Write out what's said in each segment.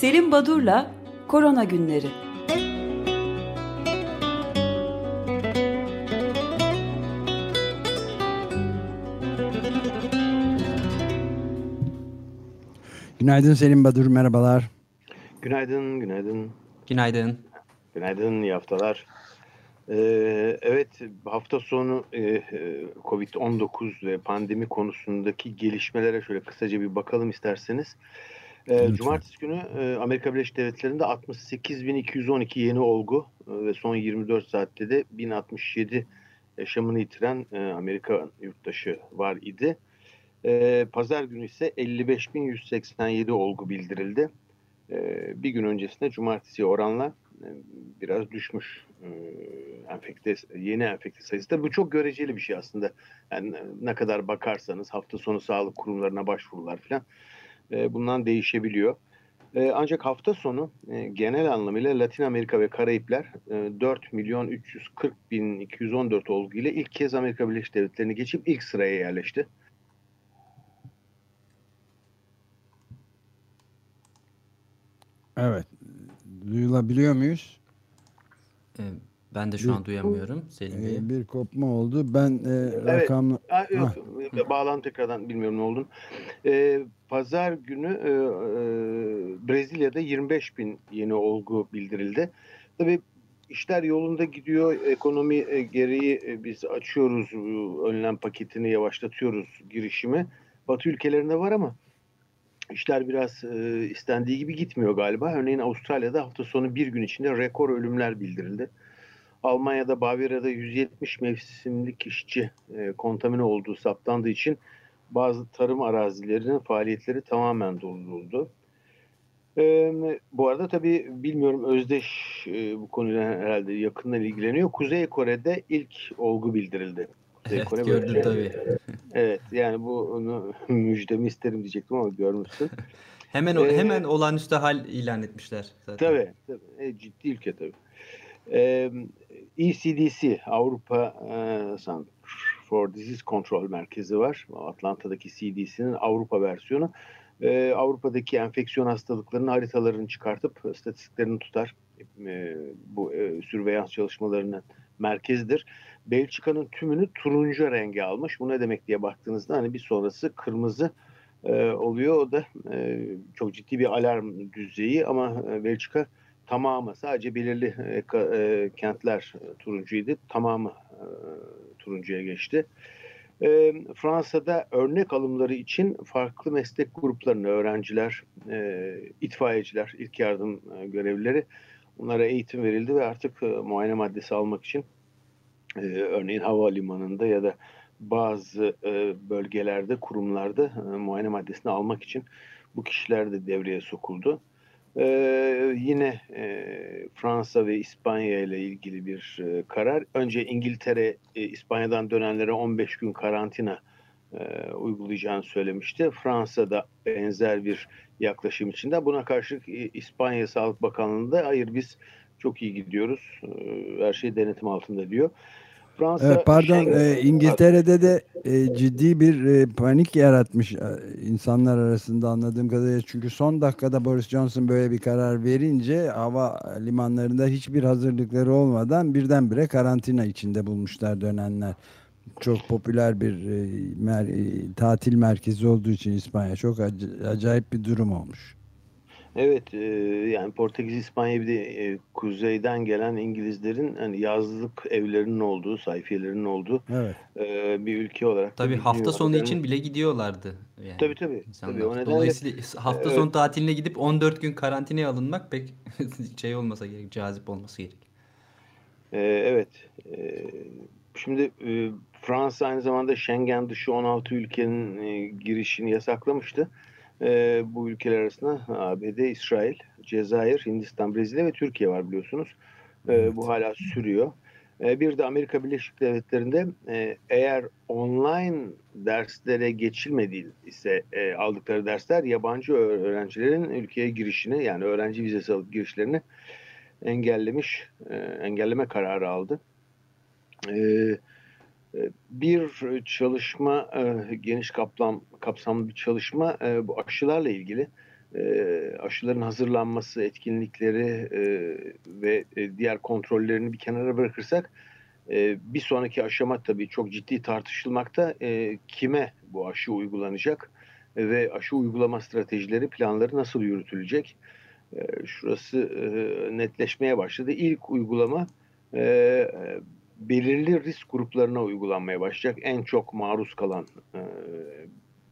Selim Badur'la Korona Günleri. Günaydın Selim Badur, merhabalar. Günaydın, günaydın. Günaydın. Günaydın, iyi haftalar. Ee, evet, hafta sonu e, e Covid-19 ve pandemi konusundaki gelişmelere şöyle kısaca bir bakalım isterseniz. Ee, Cumartesi günü e, Amerika Birleşik Devletleri'nde 68.212 yeni olgu e, ve son 24 saatte de 1067 yaşamını yitiren e, Amerika yurttaşı var idi. E, Pazar günü ise 55.187 olgu bildirildi. E, bir gün öncesinde cumartesi oranla e, biraz düşmüş e, enfekte yeni enfekte sayısı da bu çok göreceli bir şey aslında. Yani ne kadar bakarsanız hafta sonu sağlık kurumlarına başvurular falan e, bundan değişebiliyor. E, ancak hafta sonu e, genel anlamıyla Latin Amerika ve Karayipler e, 4 milyon 340 bin 214 olgu ile ilk kez Amerika Birleşik Devletleri'ni geçip ilk sıraya yerleşti. Evet. Duyulabiliyor muyuz? Ee, ben de şu bir, an duyamıyorum Selim Bey. E, bir kopma oldu. Ben e, evet. rakamla... Ha, yok, ha. bağlantı tekrardan bilmiyorum ne oldu. Ee, Pazar günü e, e, Brezilya'da 25 bin yeni olgu bildirildi. Tabii işler yolunda gidiyor. Ekonomi e, gereği e, biz açıyoruz önlem paketini yavaşlatıyoruz girişimi. Batı ülkelerinde var ama işler biraz e, istendiği gibi gitmiyor galiba. Örneğin Avustralya'da hafta sonu bir gün içinde rekor ölümler bildirildi. Almanya'da Bavyera'da 170 mevsimlik işçi e, kontamine olduğu saptandığı için bazı tarım arazilerinin faaliyetleri tamamen durduruldu. E, bu arada tabii bilmiyorum Özdeş e, bu konuyla herhalde yakından ilgileniyor. Kuzey Kore'de ilk olgu bildirildi. Kuzey evet, Kore gördüm böyle. tabii. Evet yani bu onu müjdemi isterim diyecektim ama görmüşsün. hemen ee, hemen olağanüstü hal ilan etmişler zaten. Tabii, tabii. E, ciddi ülke tabii. Ee, ECDC Avrupa e, for Disease Control Merkezi var. Atlanta'daki CDC'nin Avrupa versiyonu. Ee, Avrupa'daki enfeksiyon hastalıklarının haritalarını çıkartıp statistiklerini tutar. Ee, bu e, sürveyans çalışmalarının merkezidir. Belçika'nın tümünü turuncu rengi almış. Bu ne demek diye baktığınızda hani bir sonrası kırmızı e, oluyor. O da e, çok ciddi bir alarm düzeyi ama e, Belçika tamamı sadece belirli e, e, kentler e, turuncuydu. Tamamı e, turuncuya geçti. E, Fransa'da örnek alımları için farklı meslek gruplarını öğrenciler, e, itfaiyeciler, ilk yardım e, görevlileri onlara eğitim verildi ve artık e, muayene maddesi almak için e, örneğin havalimanında ya da bazı e, bölgelerde, kurumlarda e, muayene maddesini almak için bu kişiler de devreye sokuldu. Ee, yine e, Fransa ve İspanya ile ilgili bir e, karar. Önce İngiltere e, İspanya'dan dönenlere 15 gün karantina e, uygulayacağını söylemişti. Fransa'da benzer bir yaklaşım içinde. Buna karşılık e, İspanya Sağlık Bakanlığı da hayır biz çok iyi gidiyoruz. E, her şey denetim altında diyor. Fransa evet, pardon Schengen... e, İngiltere'de de e, ciddi bir e, panik yaratmış e, insanlar arasında anladığım kadarıyla. Çünkü son dakikada Boris Johnson böyle bir karar verince hava limanlarında hiçbir hazırlıkları olmadan birdenbire karantina içinde bulmuşlar dönenler. Çok popüler bir e, mer, e, tatil merkezi olduğu için İspanya çok acayip bir durum olmuş. Evet e, yani Portekiz İspanya bir de e, kuzeyden gelen İngilizlerin hani yazlık evlerinin olduğu, sayfiyelerinin olduğu evet. e, bir ülke olarak. Tabii hafta sonu için bile gidiyorlardı. Yani tabii tabii. tabii o nedenle, Dolayısıyla hafta sonu tatiline gidip 14 gün karantinaya alınmak pek şey olmasa gerek, cazip olması gerek. E, evet. E, şimdi e, Fransa aynı zamanda Schengen dışı 16 ülkenin e, girişini yasaklamıştı e, bu ülkeler arasında ABD, İsrail, Cezayir, Hindistan, Brezilya ve Türkiye var biliyorsunuz. E, bu hala sürüyor. E, bir de Amerika Birleşik Devletleri'nde e, eğer online derslere geçilmediği ise e, aldıkları dersler yabancı öğrencilerin ülkeye girişini yani öğrenci vizesi alıp girişlerini engellemiş, e, engelleme kararı aldı. Evet bir çalışma, e, geniş kaplam, kapsamlı bir çalışma e, bu aşılarla ilgili. e, aşıların hazırlanması, etkinlikleri ve diğer kontrollerini bir kenara bırakırsak bir sonraki aşama tabii çok ciddi tartışılmakta. Kime bu aşı uygulanacak ve aşı uygulama stratejileri, planları nasıl yürütülecek? Şurası netleşmeye başladı. İlk uygulama belirli risk gruplarına uygulanmaya başlayacak. En çok maruz kalan e,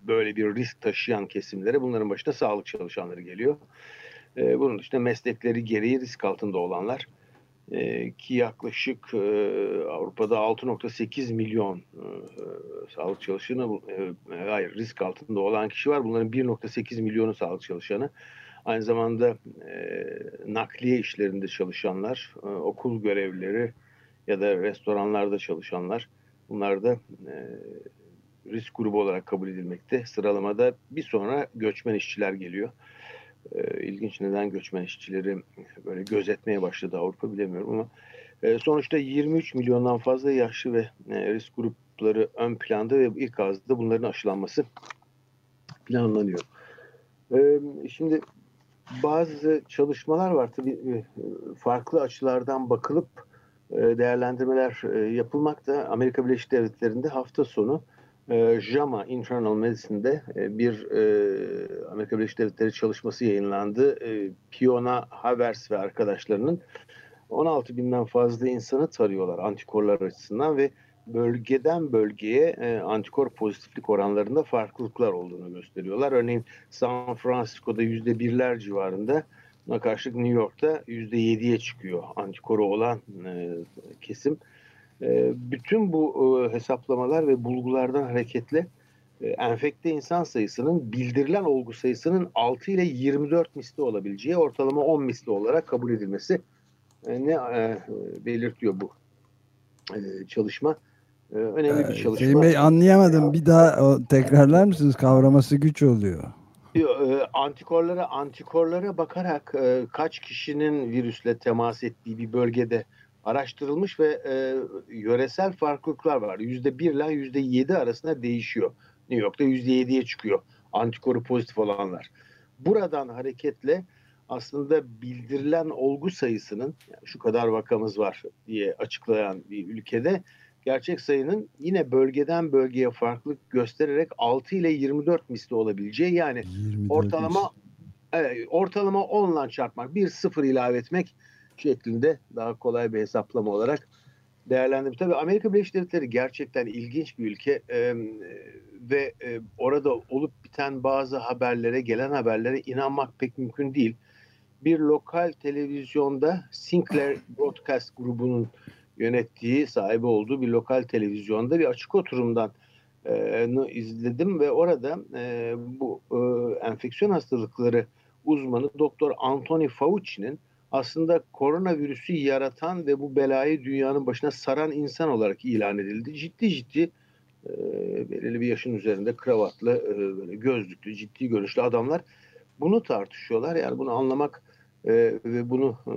böyle bir risk taşıyan kesimlere bunların başında sağlık çalışanları geliyor. E, bunun dışında meslekleri gereği risk altında olanlar e, ki yaklaşık e, Avrupa'da 6.8 milyon e, sağlık çalışanı e, hayır risk altında olan kişi var. Bunların 1.8 milyonu sağlık çalışanı. Aynı zamanda e, nakliye işlerinde çalışanlar, e, okul görevlileri ya da restoranlarda çalışanlar bunlar da e, risk grubu olarak kabul edilmekte. Sıralamada bir sonra göçmen işçiler geliyor. E, ilginç neden göçmen işçileri böyle gözetmeye başladı Avrupa bilemiyorum ama e, sonuçta 23 milyondan fazla yaşlı ve e, risk grupları ön planda ve ilk ağızda bunların aşılanması planlanıyor. E, şimdi bazı çalışmalar var tabii e, farklı açılardan bakılıp değerlendirmeler e, yapılmakta. Amerika Birleşik Devletleri'nde hafta sonu JAMA Internal Medicine'de bir Amerika Birleşik Devletleri çalışması yayınlandı. Fiona Havers ve arkadaşlarının 16 binden fazla insanı tarıyorlar antikorlar açısından ve bölgeden bölgeye e, antikor pozitiflik oranlarında farklılıklar olduğunu gösteriyorlar. Örneğin San Francisco'da yüzde birler civarında buna karşılık New York'ta yüzde yediye çıkıyor antikoru olan e, kesim. E, bütün bu e, hesaplamalar ve bulgulardan hareketle e, enfekte insan sayısının bildirilen olgu sayısının 6 ile 24 misli olabileceği ortalama 10 misli olarak kabul edilmesi e, ne e, belirtiyor bu e, çalışma. Önemli bir çalışma. Selim Bey anlayamadım. Bir daha tekrarlar mısınız? Kavraması güç oluyor. E, antikorlara antikorlara bakarak e, kaç kişinin virüsle temas ettiği bir bölgede araştırılmış ve e, yöresel farklılıklar var. Yüzde bir ile yüzde yedi arasında değişiyor. New York'ta yüzde yediye çıkıyor antikoru pozitif olanlar. Buradan hareketle aslında bildirilen olgu sayısının yani şu kadar vakamız var diye açıklayan bir ülkede gerçek sayının yine bölgeden bölgeye farklılık göstererek 6 ile 24 misli olabileceği yani ortalama evet, ortalama 10 ile çarpmak bir sıfır ilave etmek şeklinde daha kolay bir hesaplama olarak değerlendirdim. Tabii Amerika Birleşik Devletleri gerçekten ilginç bir ülke e, ve e, orada olup biten bazı haberlere, gelen haberlere inanmak pek mümkün değil. Bir lokal televizyonda Sinclair Broadcast grubunun yönettiği, sahibi olduğu bir lokal televizyonda bir açık oturumdan e, izledim ve orada e, bu e, enfeksiyon hastalıkları uzmanı Doktor Anthony Fauci'nin aslında koronavirüsü yaratan ve bu belayı dünyanın başına saran insan olarak ilan edildi. Ciddi ciddi e, belirli bir yaşın üzerinde kravatlı, e, böyle gözlüklü, ciddi görüşlü adamlar bunu tartışıyorlar. Yani bunu anlamak e, ve bunu e,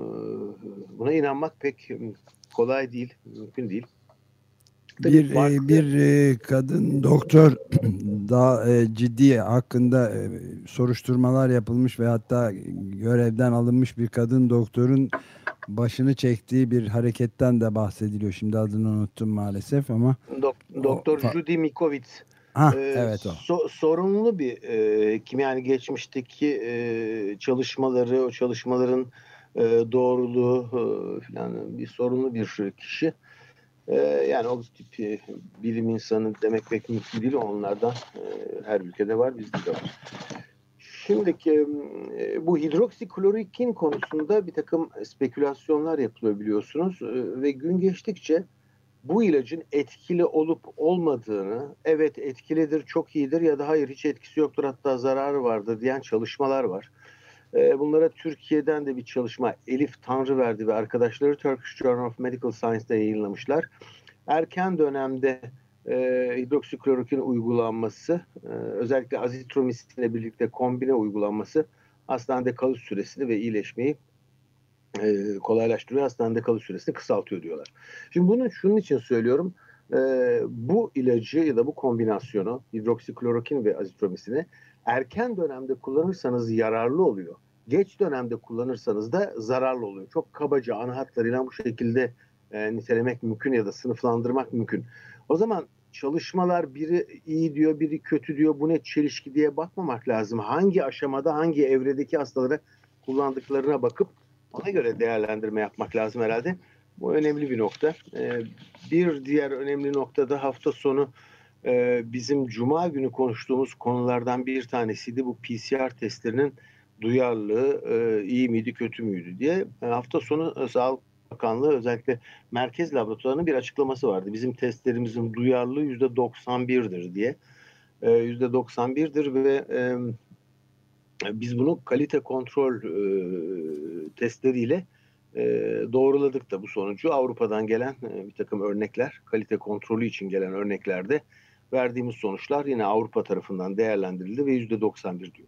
buna inanmak pek kolay değil, mümkün değil. Tabii bir farklı... bir e, kadın doktor daha e, ciddi hakkında e, soruşturmalar yapılmış ve hatta görevden alınmış bir kadın doktorun başını çektiği bir hareketten de bahsediliyor. Şimdi adını unuttum maalesef ama Dok Doktor o, Judy Mikovits Ha, ee, evet o. So, sorunlu bir e, kim yani geçmişteki e, çalışmaları, o çalışmaların e, doğruluğu e, falan bir sorunlu bir kişi. E, yani o tip e, bilim insanı demek pek mümkün değil. Onlardan e, her ülkede var, bizde de var. Şimdiki e, bu hidroksiklorokin konusunda bir takım spekülasyonlar yapılıyor biliyorsunuz e, ve gün geçtikçe bu ilacın etkili olup olmadığını, evet etkilidir, çok iyidir ya da hayır hiç etkisi yoktur hatta zararı vardır diyen çalışmalar var. Ee, bunlara Türkiye'den de bir çalışma Elif Tanrıverdi ve arkadaşları Turkish Journal of Medical Science'da yayınlamışlar. Erken dönemde e, hidroksiklorokin uygulanması, e, özellikle azitromisin ile birlikte kombine uygulanması hastanede kalış süresini ve iyileşmeyi e, kolaylaştırıyor. Hastanede kalış süresini kısaltıyor diyorlar. Şimdi bunu şunun için söylüyorum. e, bu ilacı ya da bu kombinasyonu hidroksiklorokin ve azitromisini erken dönemde kullanırsanız yararlı oluyor. Geç dönemde kullanırsanız da zararlı oluyor. Çok kabaca ana hatlarıyla bu şekilde e, nitelemek mümkün ya da sınıflandırmak mümkün. O zaman çalışmalar biri iyi diyor, biri kötü diyor. Bu ne çelişki diye bakmamak lazım. Hangi aşamada, hangi evredeki hastalara kullandıklarına bakıp ona göre değerlendirme yapmak lazım herhalde. Bu önemli bir nokta. Ee, bir diğer önemli nokta da hafta sonu e, bizim cuma günü konuştuğumuz konulardan bir tanesiydi. Bu PCR testlerinin duyarlılığı e, iyi miydi kötü müydü diye. E, hafta sonu Sağlık Bakanlığı özellikle merkez laboratuvarının bir açıklaması vardı. Bizim testlerimizin duyarlılığı %91'dir diye. %91'dir ve biz bunu kalite kontrol testleriyle doğruladık da bu sonucu. Avrupa'dan gelen bir takım örnekler, kalite kontrolü için gelen örneklerde verdiğimiz sonuçlar yine Avrupa tarafından değerlendirildi ve %91 diyor.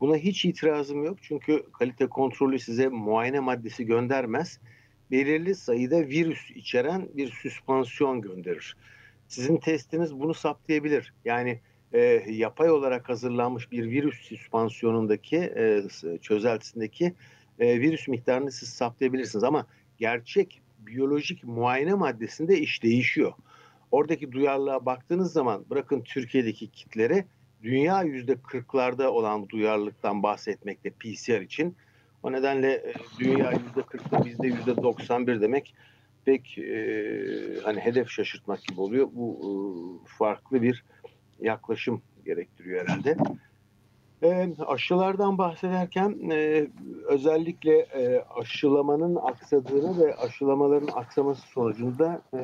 Buna hiç itirazım yok çünkü kalite kontrolü size muayene maddesi göndermez. Belirli sayıda virüs içeren bir süspansiyon gönderir. Sizin testiniz bunu saptayabilir. Yani e, yapay olarak hazırlanmış bir virüs süspansiyonundaki e, çözeltisindeki e, virüs miktarını siz saptayabilirsiniz. Ama gerçek biyolojik muayene maddesinde iş değişiyor. Oradaki duyarlılığa baktığınız zaman bırakın Türkiye'deki kitlere dünya yüzde kırklarda olan duyarlılıktan bahsetmekte PCR için. O nedenle e, dünya yüzde kırkta bizde yüzde doksan bir demek pek e, hani hedef şaşırtmak gibi oluyor. Bu e, farklı bir yaklaşım gerektiriyor herhalde. E, aşılardan bahsederken e, özellikle e, aşılamanın aksadığını ve aşılamaların aksaması sonucunda e,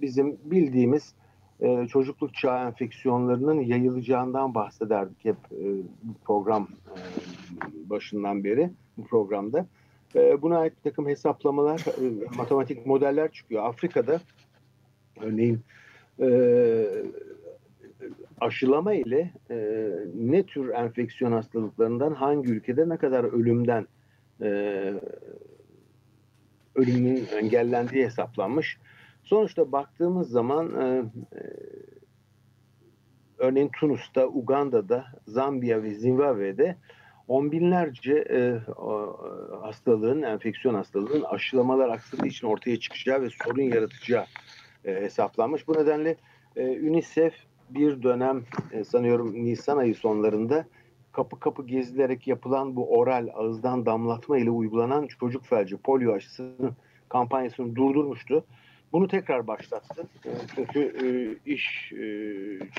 bizim bildiğimiz e, çocukluk çağı enfeksiyonlarının yayılacağından bahsederdik hep e, bu program e, başından beri bu programda. E, buna ait bir takım hesaplamalar, e, matematik modeller çıkıyor. Afrika'da örneğin e, aşılama ile e, ne tür enfeksiyon hastalıklarından hangi ülkede ne kadar ölümden e, ölümün engellendiği hesaplanmış. Sonuçta baktığımız zaman e, e, örneğin Tunus'ta, Uganda'da, Zambiya ve Zimbabwe'de on binlerce e, hastalığın, enfeksiyon hastalığının aşılamalar aksadığı için ortaya çıkacağı ve sorun yaratacağı e, hesaplanmış. Bu nedenle e, UNICEF bir dönem e, sanıyorum Nisan ayı sonlarında kapı kapı gezilerek yapılan bu oral ağızdan damlatma ile uygulanan çocuk felci polio aşısının kampanyasını durdurmuştu. Bunu tekrar başlattı. E, çünkü e, iş e,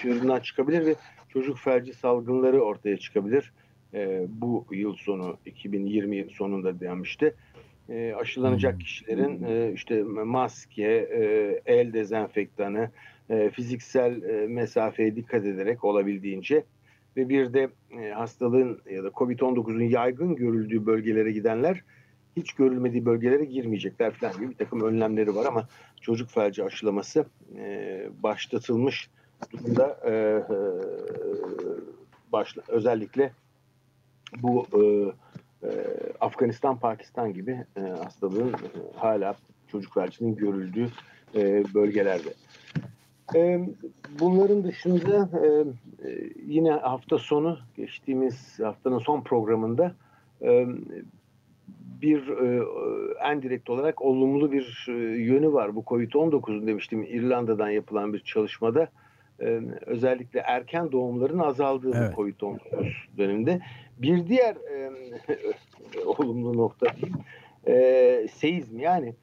çığırından çıkabilir ve çocuk felci salgınları ortaya çıkabilir. E, bu yıl sonu 2020 sonunda denmişti. E, aşılanacak hmm. kişilerin e, işte maske, e, el dezenfektanı, e, fiziksel e, mesafeye dikkat ederek olabildiğince ve bir de e, hastalığın ya da COVID-19'un yaygın görüldüğü bölgelere gidenler hiç görülmediği bölgelere girmeyecekler falan gibi bir takım önlemleri var ama çocuk felci aşılaması e, başlatılmış durumda e, e, başla, özellikle bu e, e, Afganistan, Pakistan gibi e, hastalığın e, hala çocuk felcinin görüldüğü e, bölgelerde. E, bunların dışında e, e, yine hafta sonu geçtiğimiz haftanın son programında e, bir e, en direkt olarak olumlu bir e, yönü var. Bu Covid-19'un demiştim İrlanda'dan yapılan bir çalışmada e, özellikle erken doğumların azaldığı evet. bu Covid-19 döneminde. Bir diğer e, olumlu nokta değil, e, seizm yani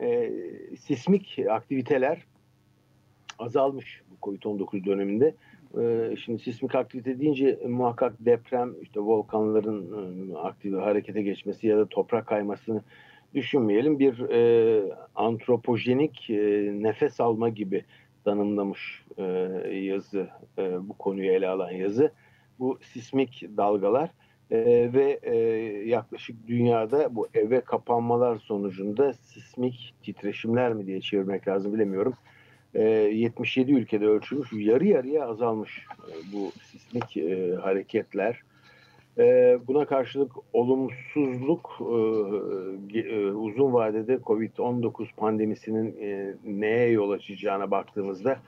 e, sismik aktiviteler azalmış bu Covid-19 döneminde. Ee, şimdi sismik aktivite deyince muhakkak deprem, işte volkanların ıı, aktif harekete geçmesi ya da toprak kaymasını düşünmeyelim. Bir e, antropojenik e, nefes alma gibi tanımlamış e, yazı, e, bu konuyu ele alan yazı. Bu sismik dalgalar e, ve e, yaklaşık dünyada bu eve kapanmalar sonucunda sismik titreşimler mi diye çevirmek lazım bilemiyorum 77 ee, ülkede ölçülmüş. Yarı yarıya azalmış e, bu sismik e, hareketler. E, buna karşılık olumsuzluk e, uzun vadede COVID-19 pandemisinin neye yol açacağına baktığımızda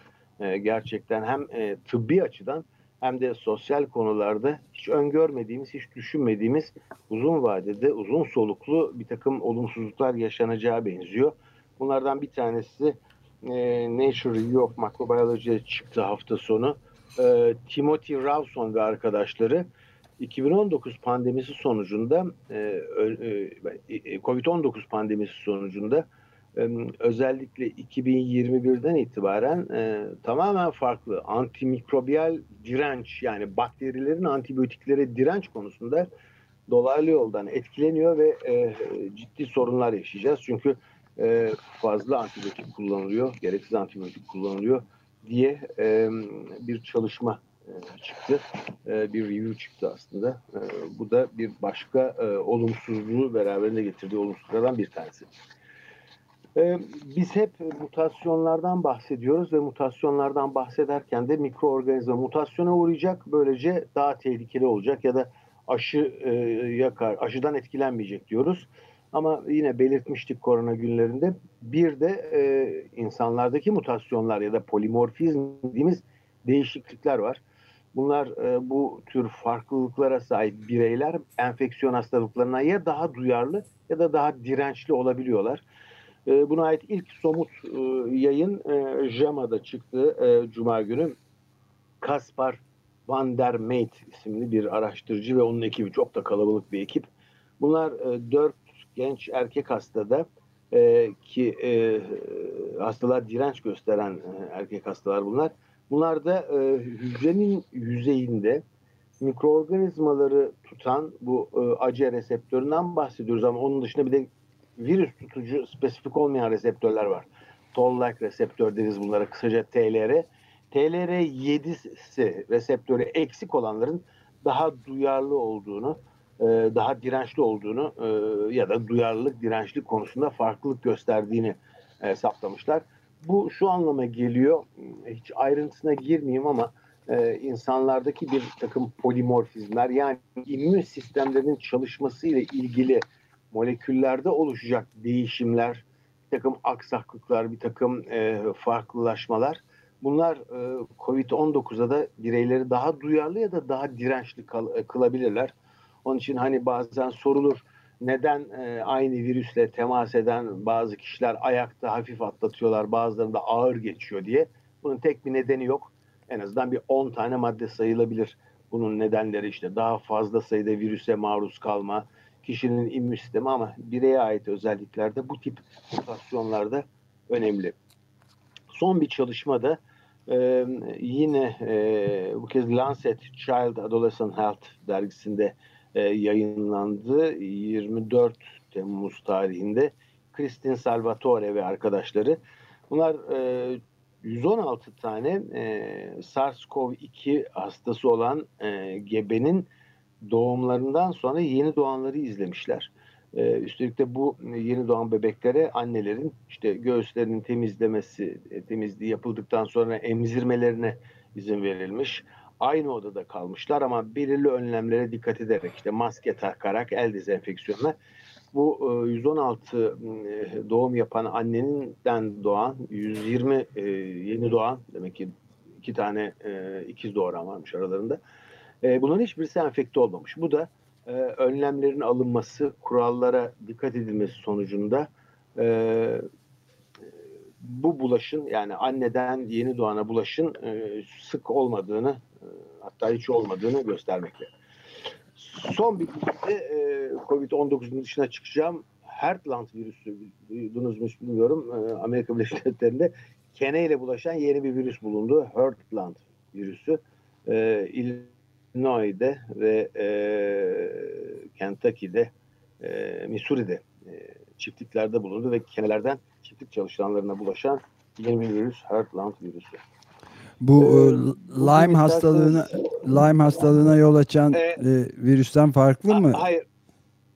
gerçekten hem tıbbi açıdan hem de sosyal konularda hiç öngörmediğimiz, hiç düşünmediğimiz uzun vadede uzun soluklu bir takım olumsuzluklar yaşanacağı benziyor. Bunlardan bir tanesi e, Nature Review of Microbiology'ye çıktı hafta sonu. E, Timothy Rawson ve arkadaşları 2019 pandemisi sonucunda e, e, Covid-19 pandemisi sonucunda özellikle 2021'den itibaren e, tamamen farklı antimikrobiyal direnç yani bakterilerin antibiyotiklere direnç konusunda dolaylı yoldan etkileniyor ve e, ciddi sorunlar yaşayacağız. Çünkü e, fazla antibiyotik kullanılıyor, gereksiz antibiyotik kullanılıyor diye e, bir çalışma e, çıktı. E, bir review çıktı aslında. E, bu da bir başka e, olumsuzluğu beraberinde getirdiği olumsuzlardan bir tanesi. Biz hep mutasyonlardan bahsediyoruz ve mutasyonlardan bahsederken de mikroorganizma mutasyona uğrayacak böylece daha tehlikeli olacak ya da aşı e, yakar, aşıdan etkilenmeyecek diyoruz. Ama yine belirtmiştik korona günlerinde bir de e, insanlardaki mutasyonlar ya da polimorfizm dediğimiz değişiklikler var. Bunlar e, bu tür farklılıklara sahip bireyler enfeksiyon hastalıklarına ya daha duyarlı ya da daha dirençli olabiliyorlar. E, buna ait ilk somut e, yayın e, JAMA'da çıktı e, Cuma günü. Kaspar Van der Meet isimli bir araştırıcı ve onun ekibi çok da kalabalık bir ekip. Bunlar e, dört genç erkek hastada e, ki e, hastalar direnç gösteren e, erkek hastalar bunlar. Bunlar da e, hücrenin yüzeyinde mikroorganizmaları tutan bu e, acı reseptöründen bahsediyoruz ama onun dışında bir de virüs tutucu spesifik olmayan reseptörler var. Toll-like reseptör deriz bunlara kısaca TLR. TLR7'si reseptörü eksik olanların daha duyarlı olduğunu, e, daha dirençli olduğunu e, ya da duyarlılık, dirençlik konusunda farklılık gösterdiğini hesaplamışlar. Bu şu anlama geliyor, hiç ayrıntısına girmeyeyim ama e, insanlardaki bir takım polimorfizmler yani immün sistemlerinin çalışması ile ilgili moleküllerde oluşacak değişimler, bir takım aksaklıklar, bir takım farklılaşmalar bunlar e, COVID-19'a da bireyleri daha duyarlı ya da daha dirençli kal, kılabilirler. Onun için hani bazen sorulur neden e, aynı virüsle temas eden bazı kişiler ayakta hafif atlatıyorlar bazılarında ağır geçiyor diye. Bunun tek bir nedeni yok. En azından bir 10 tane madde sayılabilir. Bunun nedenleri işte daha fazla sayıda virüse maruz kalma, kişinin immün sistemi ama bireye ait özelliklerde bu tip mutasyonlarda önemli. Son bir çalışmada e, yine e, bu kez Lancet Child Adolescent Health dergisinde e, yayınlandı. 24 Temmuz tarihinde Kristin Salvatore ve arkadaşları. Bunlar e, 116 tane e, SARS-CoV-2 hastası olan e, gebenin doğumlarından sonra yeni doğanları izlemişler. Üstelik de bu yeni doğan bebeklere annelerin işte göğüslerinin temizlemesi, e, temizliği yapıldıktan sonra emzirmelerine izin verilmiş. Aynı odada kalmışlar ama belirli önlemlere dikkat ederek işte maske takarak el dezenfeksiyonuna bu 116 e, e, doğum yapan anneninden doğan 120 yeni doğan demek ki iki tane ikiz doğuran varmış aralarında e, bunların hiçbirisi enfekte olmamış. Bu da e, önlemlerin alınması, kurallara dikkat edilmesi sonucunda e, bu bulaşın yani anneden yeni doğana bulaşın e, sık olmadığını e, hatta hiç olmadığını göstermekte. Son bir de e, Covid-19'un dışına çıkacağım. Heartland virüsü duydunuz mu bilmiyorum. E, Amerika Birleşik Devletleri'nde kene ile bulaşan yeni bir virüs bulundu. Heartland virüsü. E, Illinois'de ve e, Kentucky'de, e, Missouri'de e, çiftliklerde bulundu ve kenelerden çiftlik çalışanlarına bulaşan yeni bir virüs, Heartland virüsü. Bu ee, Lyme hastalığına Lyme hastalığına yol açan e, e, virüsten farklı a, mı? Hayır.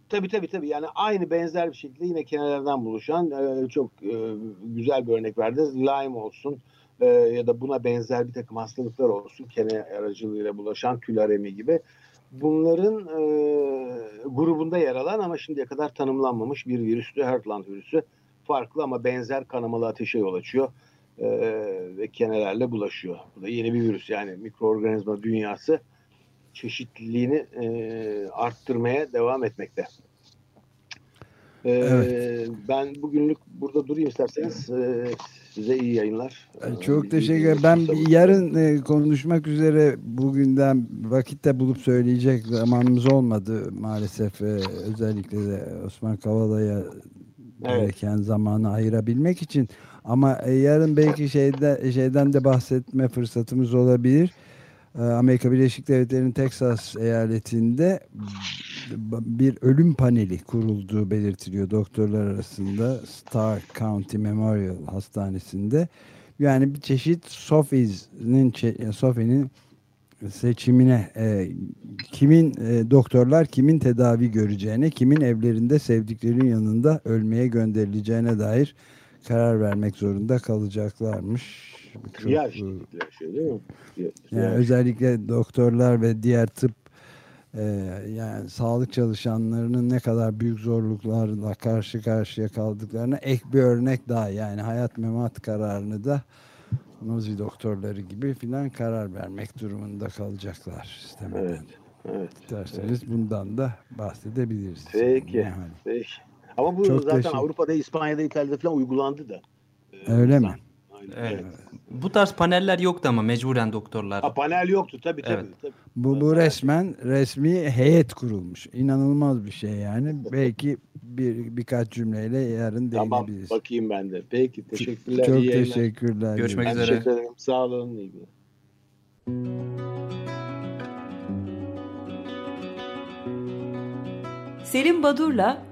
Tabii tabii tabii. Yani aynı benzer bir şekilde yine kenelerden buluşan e, çok e, güzel bir örnek verdiniz. Lyme olsun, e, ya da buna benzer bir takım hastalıklar olsun kene aracılığıyla bulaşan külaremi gibi bunların e, grubunda yer alan ama şimdiye kadar tanımlanmamış bir virüstü Heartland virüsü farklı ama benzer kanamalı ateşe yol açıyor e, ve kenelerle bulaşıyor. Bu da yeni bir virüs yani mikroorganizma dünyası çeşitliliğini e, arttırmaya devam etmekte. E, evet. Ben bugünlük burada durayım isterseniz. E, size iyi yayınlar. Çok teşekkür ederim. Ben yarın e, konuşmak üzere bugünden vakitte bulup söyleyecek zamanımız olmadı maalesef. E, özellikle de Osman Kavala'ya evet. gereken zamanı ayırabilmek için. Ama e, yarın belki şeyden, şeyden de bahsetme fırsatımız olabilir. Ee, Amerika Birleşik Devletleri'nin Texas eyaletinde bir ölüm paneli kurulduğu belirtiliyor doktorlar arasında Stark County Memorial Hastanesi'nde. Yani bir çeşit Sophie'nin Sophie'nin seçimine e, kimin e, doktorlar kimin tedavi göreceğine, kimin evlerinde sevdiklerinin yanında ölmeye gönderileceğine dair karar vermek zorunda kalacaklarmış. Çok, şey değil mi? Yani özellikle doktorlar ve diğer tıp e, yani sağlık çalışanlarının ne kadar büyük zorluklarla karşı karşıya kaldıklarına ek bir örnek daha yani hayat memat kararını da Nozi doktorları gibi filan karar vermek durumunda kalacaklar istemeden. Evet. Evet. Derseniz evet. bundan da bahsedebiliriz. Peki. Yani. Peki. Ama bu Çok zaten Avrupa'da, İspanya'da, İtalya'da falan uygulandı da. Ee, Öyle mi? Evet. Bu tarz paneller yoktu ama mecburen doktorlar. Ha, panel yoktu tabii tabii. Evet. tabii. Bu, bu resmen resmi heyet kurulmuş. İnanılmaz bir şey yani. Belki bir birkaç cümleyle yarın tamam, değinebiliriz. Tamam bakayım ben de. Peki teşekkürler. Çok iyi teşekkürler. Görüşmek ben üzere. Teşekkür ederim. Sağ olun. İyi Selim Badur'la